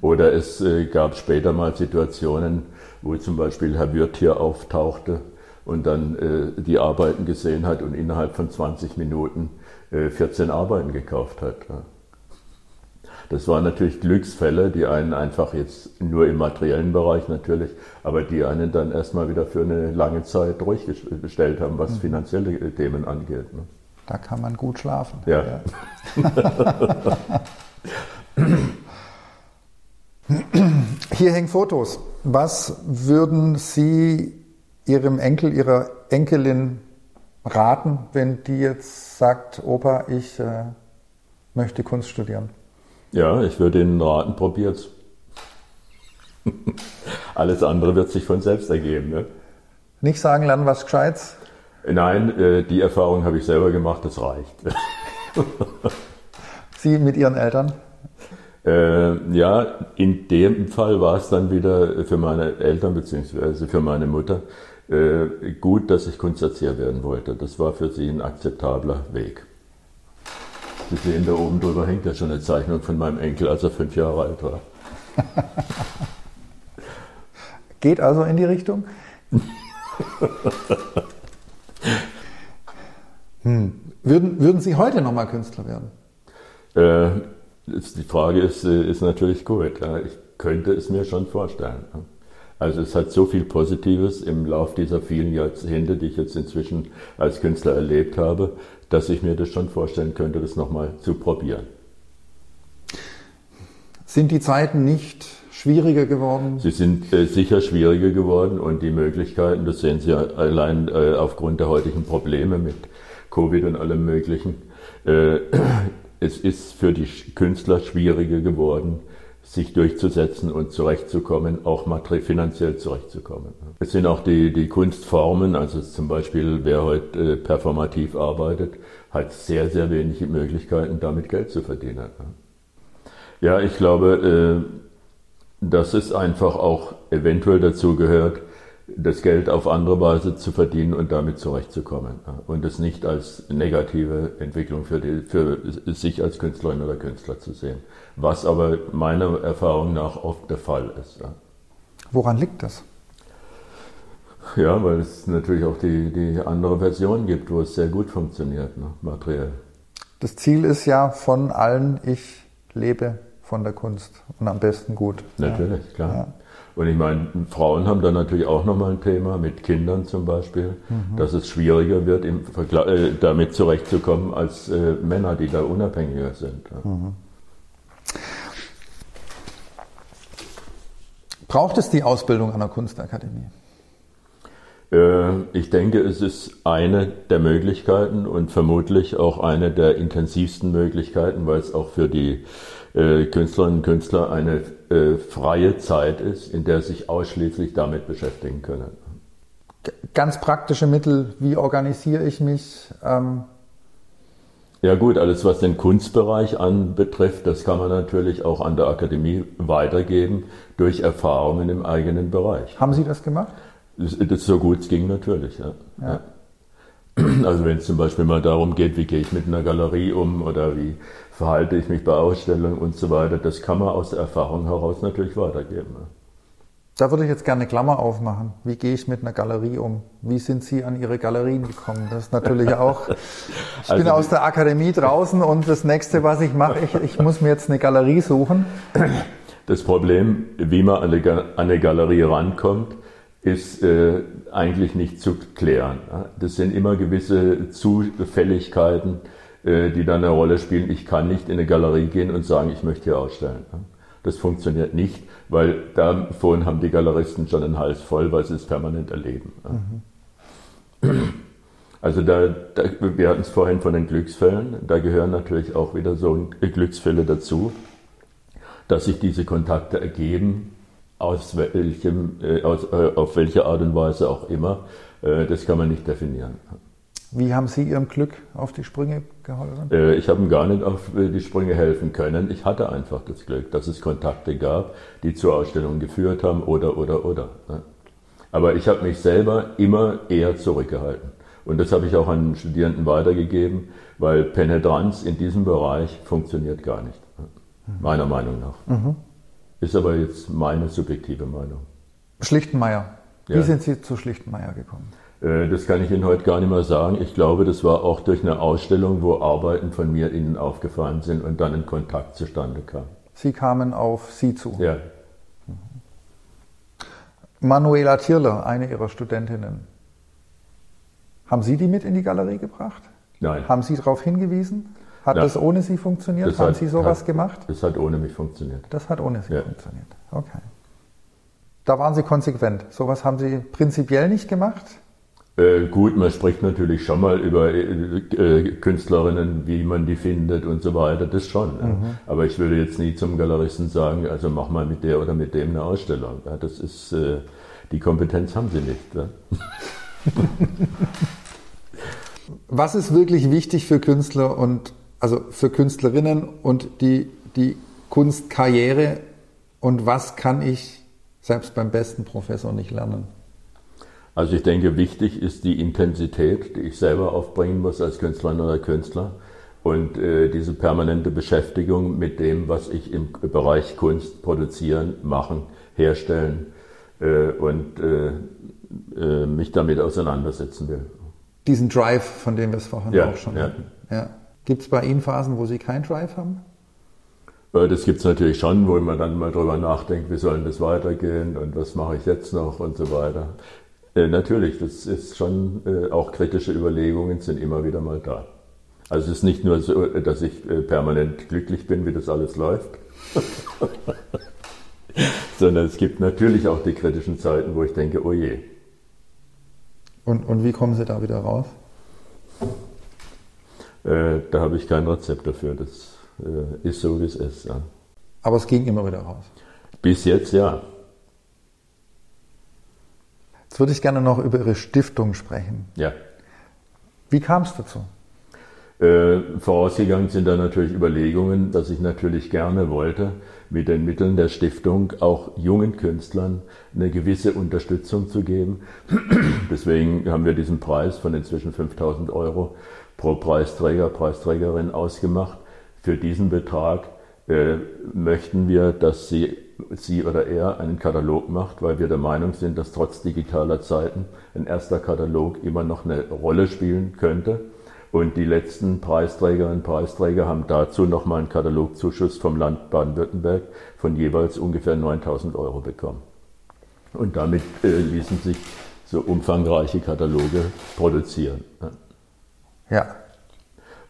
Oder es äh, gab später mal Situationen, wo zum Beispiel Herr Wirth hier auftauchte und dann äh, die Arbeiten gesehen hat und innerhalb von 20 Minuten 14 Arbeiten gekauft hat. Das waren natürlich Glücksfälle, die einen einfach jetzt nur im materiellen Bereich natürlich, aber die einen dann erstmal wieder für eine lange Zeit ruhig gestellt haben, was mhm. finanzielle Themen angeht. Ne? Da kann man gut schlafen. Ja. ja. Hier hängen Fotos. Was würden Sie Ihrem Enkel, Ihrer Enkelin raten, wenn die jetzt sagt, Opa, ich äh, möchte Kunst studieren? Ja, ich würde Ihnen raten, probiert's. Alles andere wird sich von selbst ergeben. Ne? Nicht sagen, lernen was Gescheites? Nein, äh, die Erfahrung habe ich selber gemacht, das reicht. Sie mit Ihren Eltern? Äh, ja, in dem Fall war es dann wieder für meine Eltern bzw. für meine Mutter äh, gut, dass ich Kunsterzieher werden wollte. Das war für sie ein akzeptabler Weg. Sie sehen, da oben drüber hängt ja schon eine Zeichnung von meinem Enkel, als er fünf Jahre alt war. Geht also in die Richtung? hm. würden, würden Sie heute nochmal Künstler werden? Äh, die Frage ist, äh, ist natürlich gut. Ich könnte es mir schon vorstellen. Also es hat so viel Positives im Lauf dieser vielen Jahrzehnte, die ich jetzt inzwischen als Künstler erlebt habe, dass ich mir das schon vorstellen könnte, das nochmal zu probieren. Sind die Zeiten nicht schwieriger geworden? Sie sind äh, sicher schwieriger geworden und die Möglichkeiten, das sehen Sie allein äh, aufgrund der heutigen Probleme mit Covid und allem Möglichen, äh, es ist für die Künstler schwieriger geworden, sich durchzusetzen und zurechtzukommen, auch finanziell zurechtzukommen. Es sind auch die, die Kunstformen, also zum Beispiel wer heute äh, performativ arbeitet, hat sehr, sehr wenig Möglichkeiten, damit Geld zu verdienen. Ja, ich glaube, äh, dass es einfach auch eventuell dazu gehört, das Geld auf andere Weise zu verdienen und damit zurechtzukommen. Und es nicht als negative Entwicklung für, die, für sich als Künstlerin oder Künstler zu sehen. Was aber meiner Erfahrung nach oft der Fall ist. Woran liegt das? Ja, weil es natürlich auch die, die andere Version gibt, wo es sehr gut funktioniert, ne, materiell. Das Ziel ist ja von allen, ich lebe von der Kunst und am besten gut. Natürlich, ja. klar. Ja. Und ich meine, Frauen haben da natürlich auch nochmal ein Thema mit Kindern zum Beispiel, mhm. dass es schwieriger wird, äh, damit zurechtzukommen als äh, Männer, die da unabhängiger sind. Ja. Mhm. Braucht es die Ausbildung an der Kunstakademie? Äh, ich denke, es ist eine der Möglichkeiten und vermutlich auch eine der intensivsten Möglichkeiten, weil es auch für die äh, Künstlerinnen und Künstler eine äh, freie Zeit ist, in der sie sich ausschließlich damit beschäftigen können. Ganz praktische Mittel, wie organisiere ich mich? Ähm ja gut, alles was den Kunstbereich anbetrifft, das kann man natürlich auch an der Akademie weitergeben durch Erfahrungen im eigenen Bereich. Haben Sie das gemacht? Das, das so gut es ging natürlich, ja. ja. Also wenn es zum Beispiel mal darum geht, wie gehe ich mit einer Galerie um oder wie verhalte ich mich bei Ausstellungen und so weiter, das kann man aus der Erfahrung heraus natürlich weitergeben. Da würde ich jetzt gerne eine Klammer aufmachen. Wie gehe ich mit einer Galerie um? Wie sind Sie an Ihre Galerien gekommen? Das ist natürlich auch. Ich also bin aus der Akademie draußen und das nächste, was ich mache, ich, ich muss mir jetzt eine Galerie suchen. Das Problem, wie man an eine Galerie rankommt, ist äh, eigentlich nicht zu klären. Das sind immer gewisse Zufälligkeiten, die dann eine Rolle spielen. Ich kann nicht in eine Galerie gehen und sagen, ich möchte hier ausstellen. Das funktioniert nicht, weil davon haben die Galeristen schon einen Hals voll, weil sie es permanent erleben. Mhm. Also da, da, wir hatten es vorhin von den Glücksfällen, da gehören natürlich auch wieder so Glücksfälle dazu, dass sich diese Kontakte ergeben, aus welchem, äh, aus, äh, auf welche Art und Weise auch immer, äh, das kann man nicht definieren. Wie haben Sie Ihrem Glück auf die Sprünge geholfen? Äh, ich habe ihm gar nicht auf äh, die Sprünge helfen können. Ich hatte einfach das Glück, dass es Kontakte gab, die zur Ausstellung geführt haben oder, oder, oder. Ne? Aber ich habe mich selber immer eher zurückgehalten. Und das habe ich auch an Studierenden weitergegeben, weil Penetranz in diesem Bereich funktioniert gar nicht. Ne? Meiner Meinung nach. Mhm. Ist aber jetzt meine subjektive Meinung. Schlichtenmeier. Wie ja. sind Sie zu Schlichtenmeier gekommen? Äh, das kann ich Ihnen heute gar nicht mehr sagen. Ich glaube, das war auch durch eine Ausstellung, wo Arbeiten von mir Ihnen aufgefallen sind und dann ein Kontakt zustande kam. Sie kamen auf Sie zu? Ja. Manuela Tierler, eine Ihrer Studentinnen. Haben Sie die mit in die Galerie gebracht? Nein. Haben Sie darauf hingewiesen? Hat Nein. das ohne Sie funktioniert? Das Haben hat, Sie sowas hat, gemacht? Das hat ohne mich funktioniert. Das hat ohne Sie ja. funktioniert. Okay. Da waren Sie konsequent. Sowas haben Sie prinzipiell nicht gemacht? Äh, gut, man spricht natürlich schon mal über äh, äh, Künstlerinnen, wie man die findet und so weiter, das schon. Mhm. Ja. Aber ich würde jetzt nie zum Galeristen sagen, also mach mal mit der oder mit dem eine Ausstellung. Ja, das ist, äh, die Kompetenz haben sie nicht. Ja. Was ist wirklich wichtig für Künstler und also für Künstlerinnen und die, die Kunstkarriere und was kann ich selbst beim besten Professor nicht lernen? Also ich denke, wichtig ist die Intensität, die ich selber aufbringen muss als Künstlerin oder Künstler und äh, diese permanente Beschäftigung mit dem, was ich im Bereich Kunst produzieren, machen, herstellen äh, und äh, äh mich damit auseinandersetzen will. Diesen Drive, von dem wir es vorhin ja, auch schon ja. hatten. Ja. Gibt es bei Ihnen Phasen, wo Sie keinen Drive haben? Äh, das gibt es natürlich schon, wo man dann mal drüber nachdenkt, wie soll das weitergehen und was mache ich jetzt noch und so weiter. Äh, natürlich, das ist schon, äh, auch kritische Überlegungen sind immer wieder mal da. Also es ist nicht nur so, dass ich äh, permanent glücklich bin, wie das alles läuft, sondern es gibt natürlich auch die kritischen Zeiten, wo ich denke, oh je. Und, und wie kommen Sie da wieder raus? Äh, da habe ich kein Rezept dafür. Das äh, ist so, wie es ist. Ja. Aber es ging immer wieder raus. Bis jetzt ja. Jetzt würde ich gerne noch über Ihre Stiftung sprechen. Ja. Wie kam es dazu? Äh, vorausgegangen sind da natürlich Überlegungen, dass ich natürlich gerne wollte, mit den Mitteln der Stiftung auch jungen Künstlern eine gewisse Unterstützung zu geben. Deswegen haben wir diesen Preis von inzwischen 5000 Euro pro Preisträger, Preisträgerin ausgemacht. Für diesen Betrag äh, möchten wir, dass sie sie oder er einen Katalog macht, weil wir der Meinung sind, dass trotz digitaler Zeiten ein erster Katalog immer noch eine Rolle spielen könnte. Und die letzten Preisträgerinnen und Preisträger haben dazu nochmal einen Katalogzuschuss vom Land Baden-Württemberg von jeweils ungefähr 9000 Euro bekommen. Und damit äh, ließen sich so umfangreiche Kataloge produzieren. Ja.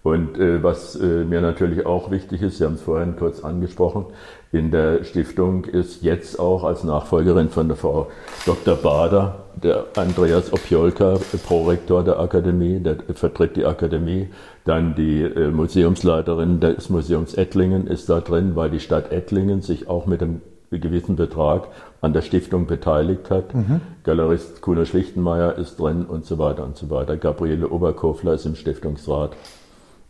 Und äh, was äh, mir natürlich auch wichtig ist, Sie haben es vorhin kurz angesprochen, in der Stiftung ist jetzt auch als Nachfolgerin von der Frau Dr. Bader der Andreas Opjolka, Prorektor der Akademie, der vertritt die Akademie. Dann die äh, Museumsleiterin des Museums Ettlingen ist da drin, weil die Stadt Ettlingen sich auch mit einem gewissen Betrag an der Stiftung beteiligt hat. Mhm. Galerist Kuno Schlichtenmeier ist drin und so weiter und so weiter. Gabriele Oberkofler ist im Stiftungsrat.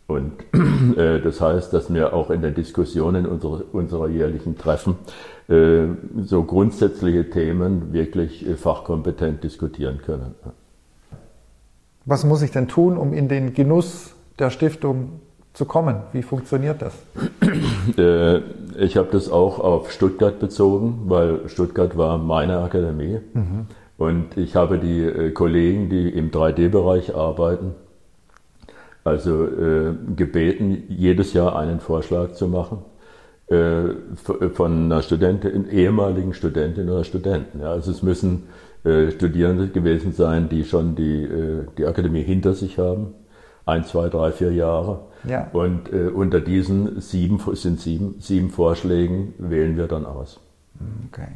Und äh, das heißt, dass wir auch in den Diskussionen unserer, unserer jährlichen Treffen äh, so grundsätzliche Themen wirklich äh, fachkompetent diskutieren können. Was muss ich denn tun, um in den Genuss der Stiftung zu kommen? Wie funktioniert das? Äh, ich habe das auch auf Stuttgart bezogen, weil Stuttgart war meine Akademie. Mhm. Und ich habe die äh, Kollegen, die im 3D-Bereich arbeiten, also äh, gebeten, jedes Jahr einen Vorschlag zu machen äh, von einer Studentin, ehemaligen Studentin oder Studenten. Ja. Also es müssen äh, Studierende gewesen sein, die schon die, äh, die Akademie hinter sich haben, ein, zwei, drei, vier Jahre Ja. Und äh, unter diesen sieben, sind sieben, sieben Vorschlägen wählen wir dann aus. Okay.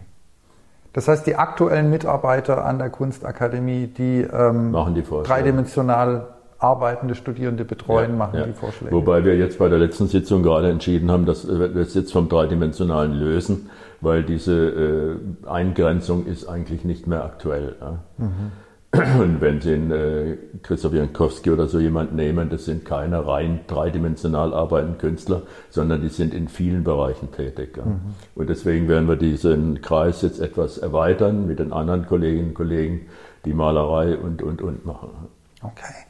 Das heißt, die aktuellen Mitarbeiter an der Kunstakademie, die, ähm, machen die dreidimensional arbeitende Studierende betreuen, ja, machen ja. die Vorschläge. Wobei wir jetzt bei der letzten Sitzung gerade entschieden haben, dass wir das jetzt vom dreidimensionalen lösen, weil diese äh, Eingrenzung ist eigentlich nicht mehr aktuell. Ja. Mhm. Und wenn Sie einen äh, Christoph Jankowski oder so jemand nehmen, das sind keine rein dreidimensional arbeitenden Künstler, sondern die sind in vielen Bereichen tätig. Mhm. Und deswegen werden wir diesen Kreis jetzt etwas erweitern mit den anderen Kolleginnen und Kollegen, die Malerei und, und, und machen. Okay.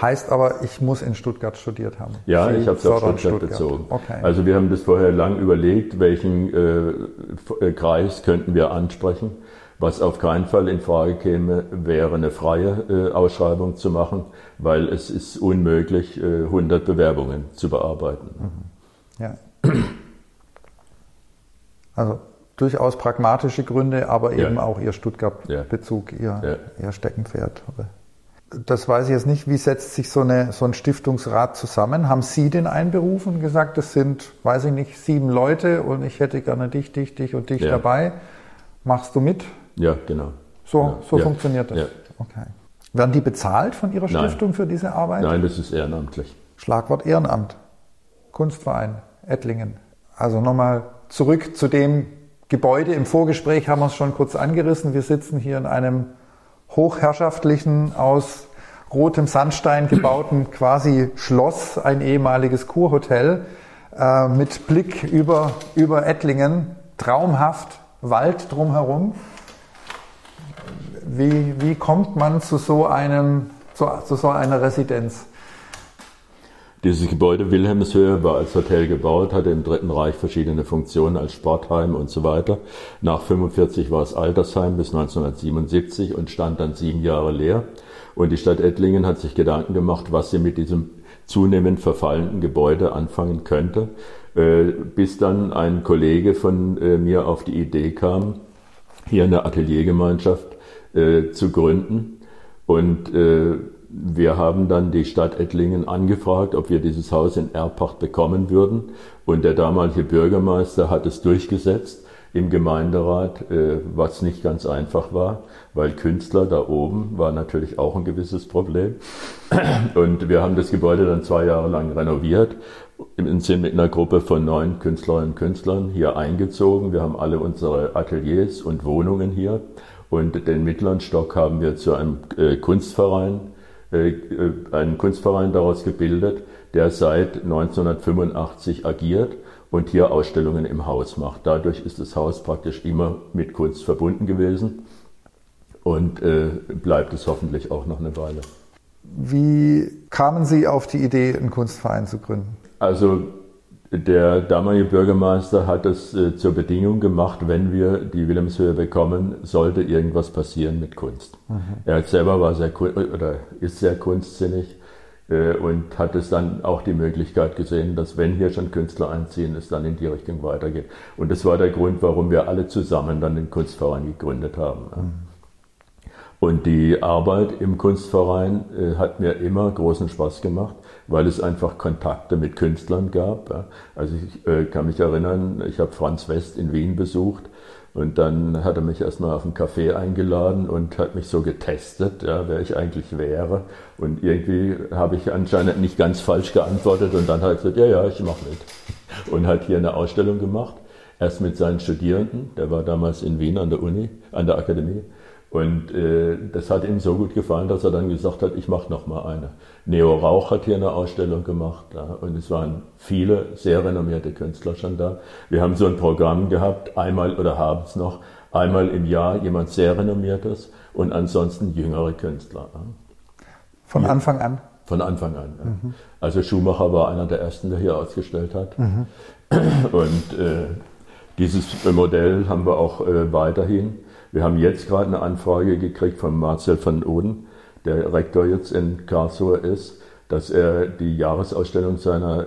Heißt aber, ich muss in Stuttgart studiert haben. Ja, Sie ich habe es auf Stuttgart, Stuttgart, bezogen. Okay. Also wir haben das vorher lang überlegt, welchen äh, äh Kreis könnten wir ansprechen. Was auf keinen Fall in Frage käme, wäre eine freie äh, Ausschreibung zu machen, weil es ist unmöglich, äh, 100 Bewerbungen zu bearbeiten. Mhm. Ja. Also durchaus pragmatische Gründe, aber eben ja. auch Ihr Stuttgart-Bezug, ja. Ihr. Ihr Steckenpferd. Das weiß ich jetzt nicht. Wie setzt sich so, eine, so ein Stiftungsrat zusammen? Haben Sie den einberufen und gesagt, das sind, weiß ich nicht, sieben Leute und ich hätte gerne dich, dich, dich und dich dabei? Machst du mit? Ja, genau. So, ja. so funktioniert das? Ja. Okay. Werden die bezahlt von Ihrer Stiftung Nein. für diese Arbeit? Nein, das ist ehrenamtlich. Schlagwort Ehrenamt. Kunstverein Ettlingen. Also nochmal zurück zu dem Gebäude. Im Vorgespräch haben wir es schon kurz angerissen. Wir sitzen hier in einem hochherrschaftlichen, aus rotem Sandstein gebauten quasi Schloss, ein ehemaliges Kurhotel äh, mit Blick über, über Ettlingen. Traumhaft, Wald drumherum. Wie, wie kommt man zu so, einem, zu, zu so einer Residenz? Dieses Gebäude Wilhelmshöhe war als Hotel gebaut, hatte im Dritten Reich verschiedene Funktionen als Sportheim und so weiter. Nach 45 war es Altersheim bis 1977 und stand dann sieben Jahre leer. Und die Stadt Ettlingen hat sich Gedanken gemacht, was sie mit diesem zunehmend verfallenden Gebäude anfangen könnte, äh, bis dann ein Kollege von äh, mir auf die Idee kam, hier eine Ateliergemeinschaft äh, zu gründen. Und wir haben dann die Stadt Ettlingen angefragt, ob wir dieses Haus in Erbpacht bekommen würden. Und der damalige Bürgermeister hat es durchgesetzt im Gemeinderat, äh, was nicht ganz einfach war, weil Künstler da oben war natürlich auch ein gewisses Problem. Und wir haben das Gebäude dann zwei Jahre lang renoviert und sind mit einer Gruppe von neun Künstlerinnen und Künstlern hier eingezogen. Wir haben alle unsere Ateliers und Wohnungen hier. Und den mittleren Stock haben wir zu einem äh, Kunstverein einen Kunstverein daraus gebildet, der seit 1985 agiert und hier Ausstellungen im Haus macht. Dadurch ist das Haus praktisch immer mit Kunst verbunden gewesen und äh, bleibt es hoffentlich auch noch eine Weile. Wie kamen Sie auf die Idee, einen Kunstverein zu gründen? Also der damalige Bürgermeister hat es äh, zur Bedingung gemacht, wenn wir die Wilhelmshöhe bekommen, sollte irgendwas passieren mit Kunst. Mhm. Er selber war sehr oder ist sehr kunstsinnig äh, und hat es dann auch die Möglichkeit gesehen, dass wenn hier schon Künstler einziehen, es dann in die Richtung weitergeht. Und das war der Grund, warum wir alle zusammen dann den Kunstverein gegründet haben. Mhm. Und die Arbeit im Kunstverein äh, hat mir immer großen Spaß gemacht weil es einfach Kontakte mit Künstlern gab. Also ich äh, kann mich erinnern, ich habe Franz West in Wien besucht und dann hat er mich erstmal auf einen Café eingeladen und hat mich so getestet, ja, wer ich eigentlich wäre. Und irgendwie habe ich anscheinend nicht ganz falsch geantwortet und dann hat er gesagt, ja, ja, ich mache mit. Und hat hier eine Ausstellung gemacht, erst mit seinen Studierenden, der war damals in Wien an der Uni, an der Akademie. Und äh, das hat ihm so gut gefallen, dass er dann gesagt hat, ich mache noch mal eine. Neo Rauch hat hier eine Ausstellung gemacht ja, und es waren viele sehr renommierte Künstler schon da. Wir haben so ein Programm gehabt, einmal oder haben es noch, einmal im Jahr jemand sehr renommiertes und ansonsten jüngere Künstler. Ja. Von ja. Anfang an? Von Anfang an. Mhm. Also Schumacher war einer der ersten, der hier ausgestellt hat. Mhm. Und äh, dieses Modell haben wir auch äh, weiterhin. Wir haben jetzt gerade eine Anfrage gekriegt von Marcel van Oden, der Rektor jetzt in Karlsruhe ist, dass er die Jahresausstellung seiner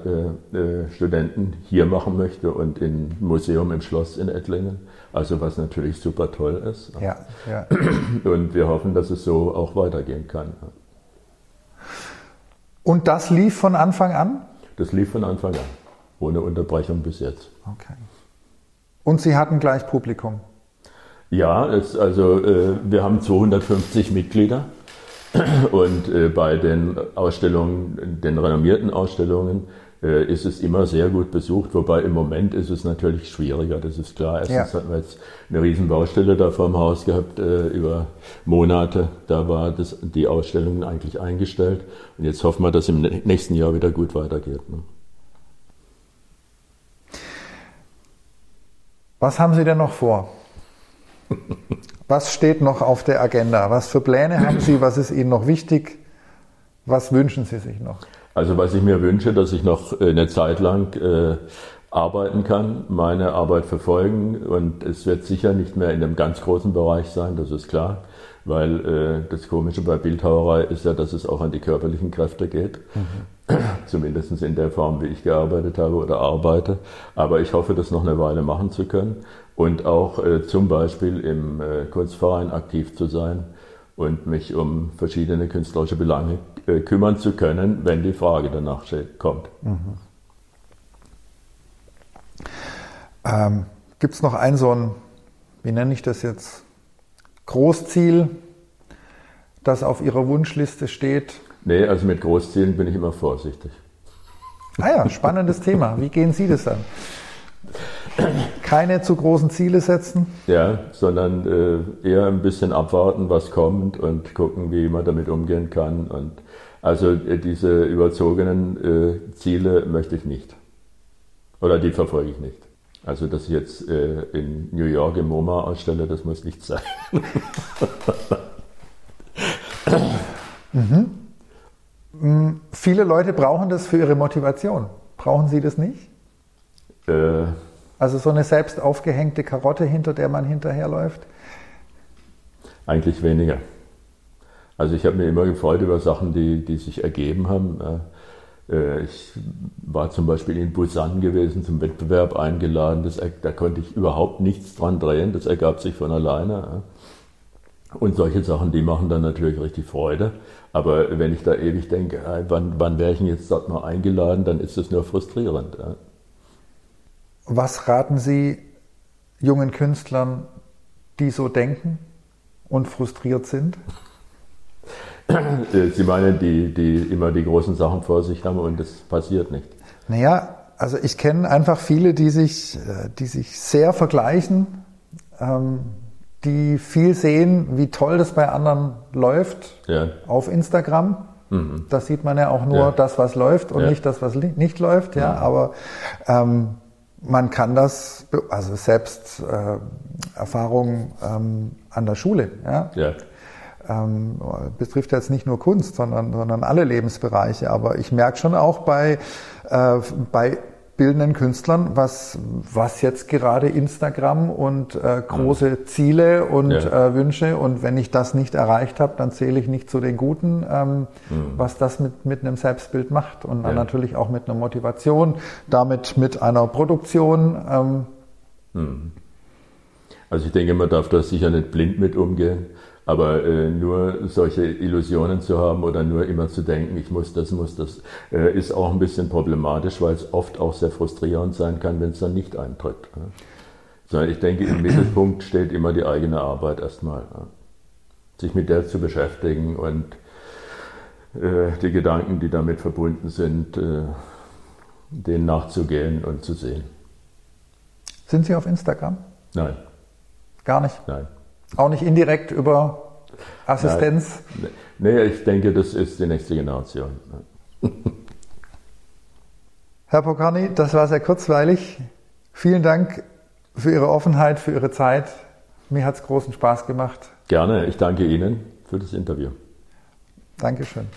äh, äh, Studenten hier machen möchte und im Museum im Schloss in Ettlingen. Also was natürlich super toll ist. Ja, ja. Und wir hoffen, dass es so auch weitergehen kann. Und das lief von Anfang an? Das lief von Anfang an, ohne Unterbrechung bis jetzt. Okay. Und Sie hatten gleich Publikum? Ja, es, also äh, wir haben 250 Mitglieder und äh, bei den Ausstellungen, den renommierten Ausstellungen, äh, ist es immer sehr gut besucht, wobei im Moment ist es natürlich schwieriger, das ist klar. Erstens ja. hatten wir jetzt eine riesen Baustelle da vor dem Haus gehabt, äh, über Monate, da war das, die Ausstellung eigentlich eingestellt und jetzt hoffen wir, dass im nächsten Jahr wieder gut weitergeht. Ne? Was haben Sie denn noch vor? Was steht noch auf der Agenda? Was für Pläne haben Sie? Was ist Ihnen noch wichtig? Was wünschen Sie sich noch? Also was ich mir wünsche, dass ich noch äh, eine Zeit lang äh, arbeiten kann, meine Arbeit verfolgen und es wird sicher nicht mehr in einem ganz großen Bereich sein, das ist klar, weil äh, das Komische bei Bildhauerei ist ja, dass es auch an die körperlichen Kräfte geht, mhm. zumindest in der Form, wie ich gearbeitet habe oder arbeite. Aber ich hoffe, das noch eine Weile machen zu können und auch äh, zum Beispiel im äh, Kunstverein aktiv zu sein und mich um verschiedene künstlerische Belange äh, kümmern zu können, wenn die Frage danach kommt. Mhm. Ähm, Gibt es noch ein so ein, wie nenne ich das jetzt, Großziel, das auf Ihrer Wunschliste steht? Nee, also mit Großzielen bin ich immer vorsichtig. Ah ja, spannendes Thema. Wie gehen Sie das an? Keine zu großen Ziele setzen? Ja, sondern äh, eher ein bisschen abwarten, was kommt und gucken, wie man damit umgehen kann. Und also äh, diese überzogenen äh, Ziele möchte ich nicht. Oder die verfolge ich nicht. Also, dass ich jetzt äh, in New York im MoMA ausstelle, das muss nicht sein. mhm. Mm, viele Leute brauchen das für ihre Motivation. Brauchen Sie das nicht? Äh, also so eine selbst aufgehängte Karotte, hinter der man hinterherläuft? Eigentlich weniger. Also ich habe mir immer gefreut über Sachen, die, die sich ergeben haben. Äh, ich war zum Beispiel in Busan gewesen, zum Wettbewerb eingeladen. Das, da konnte ich überhaupt nichts dran drehen. Das ergab sich von alleine. Und solche Sachen, die machen dann natürlich richtig Freude. Aber wenn ich da ewig denke, wann, wann wäre ich denn jetzt dort mal eingeladen, dann ist das nur frustrierend. Was raten Sie jungen Künstlern, die so denken und frustriert sind? Äh, Sie meinen, die, die immer die großen Sachen vor sich haben und das passiert nicht? Naja, also ich kenne einfach viele, die sich, äh, die sich sehr vergleichen, ähm, die viel sehen, wie toll das bei anderen läuft ja. auf Instagram. Mhm. Da sieht man ja auch nur ja. das, was läuft und ja. nicht das, was nicht läuft. Ja, mhm. aber ähm, man kann das, also selbst äh, Erfahrung ähm, an der Schule, ja, ja. Ähm, betrifft jetzt nicht nur Kunst, sondern, sondern alle Lebensbereiche. Aber ich merke schon auch bei, äh, bei bildenden Künstlern, was, was jetzt gerade Instagram und äh, große mhm. Ziele und ja. äh, Wünsche und wenn ich das nicht erreicht habe, dann zähle ich nicht zu den Guten, ähm, mhm. was das mit, mit einem Selbstbild macht und dann ja. natürlich auch mit einer Motivation, damit mit einer Produktion. Ähm. Mhm. Also ich denke, man darf da sicher nicht blind mit umgehen. Aber äh, nur solche Illusionen zu haben oder nur immer zu denken, ich muss das, muss das, äh, ist auch ein bisschen problematisch, weil es oft auch sehr frustrierend sein kann, wenn es dann nicht eintritt. Ja. Sondern ich denke, im Mittelpunkt steht immer die eigene Arbeit erstmal. Ja. Sich mit der zu beschäftigen und äh, die Gedanken, die damit verbunden sind, äh, denen nachzugehen und zu sehen. Sind Sie auf Instagram? Nein. Gar nicht? Nein. Auch nicht indirekt über Assistenz? Nein, nee, ich denke, das ist die nächste Generation. Herr Pokarny, das war sehr kurzweilig. Vielen Dank für Ihre Offenheit, für Ihre Zeit. Mir hat es großen Spaß gemacht. Gerne, ich danke Ihnen für das Interview. Dankeschön.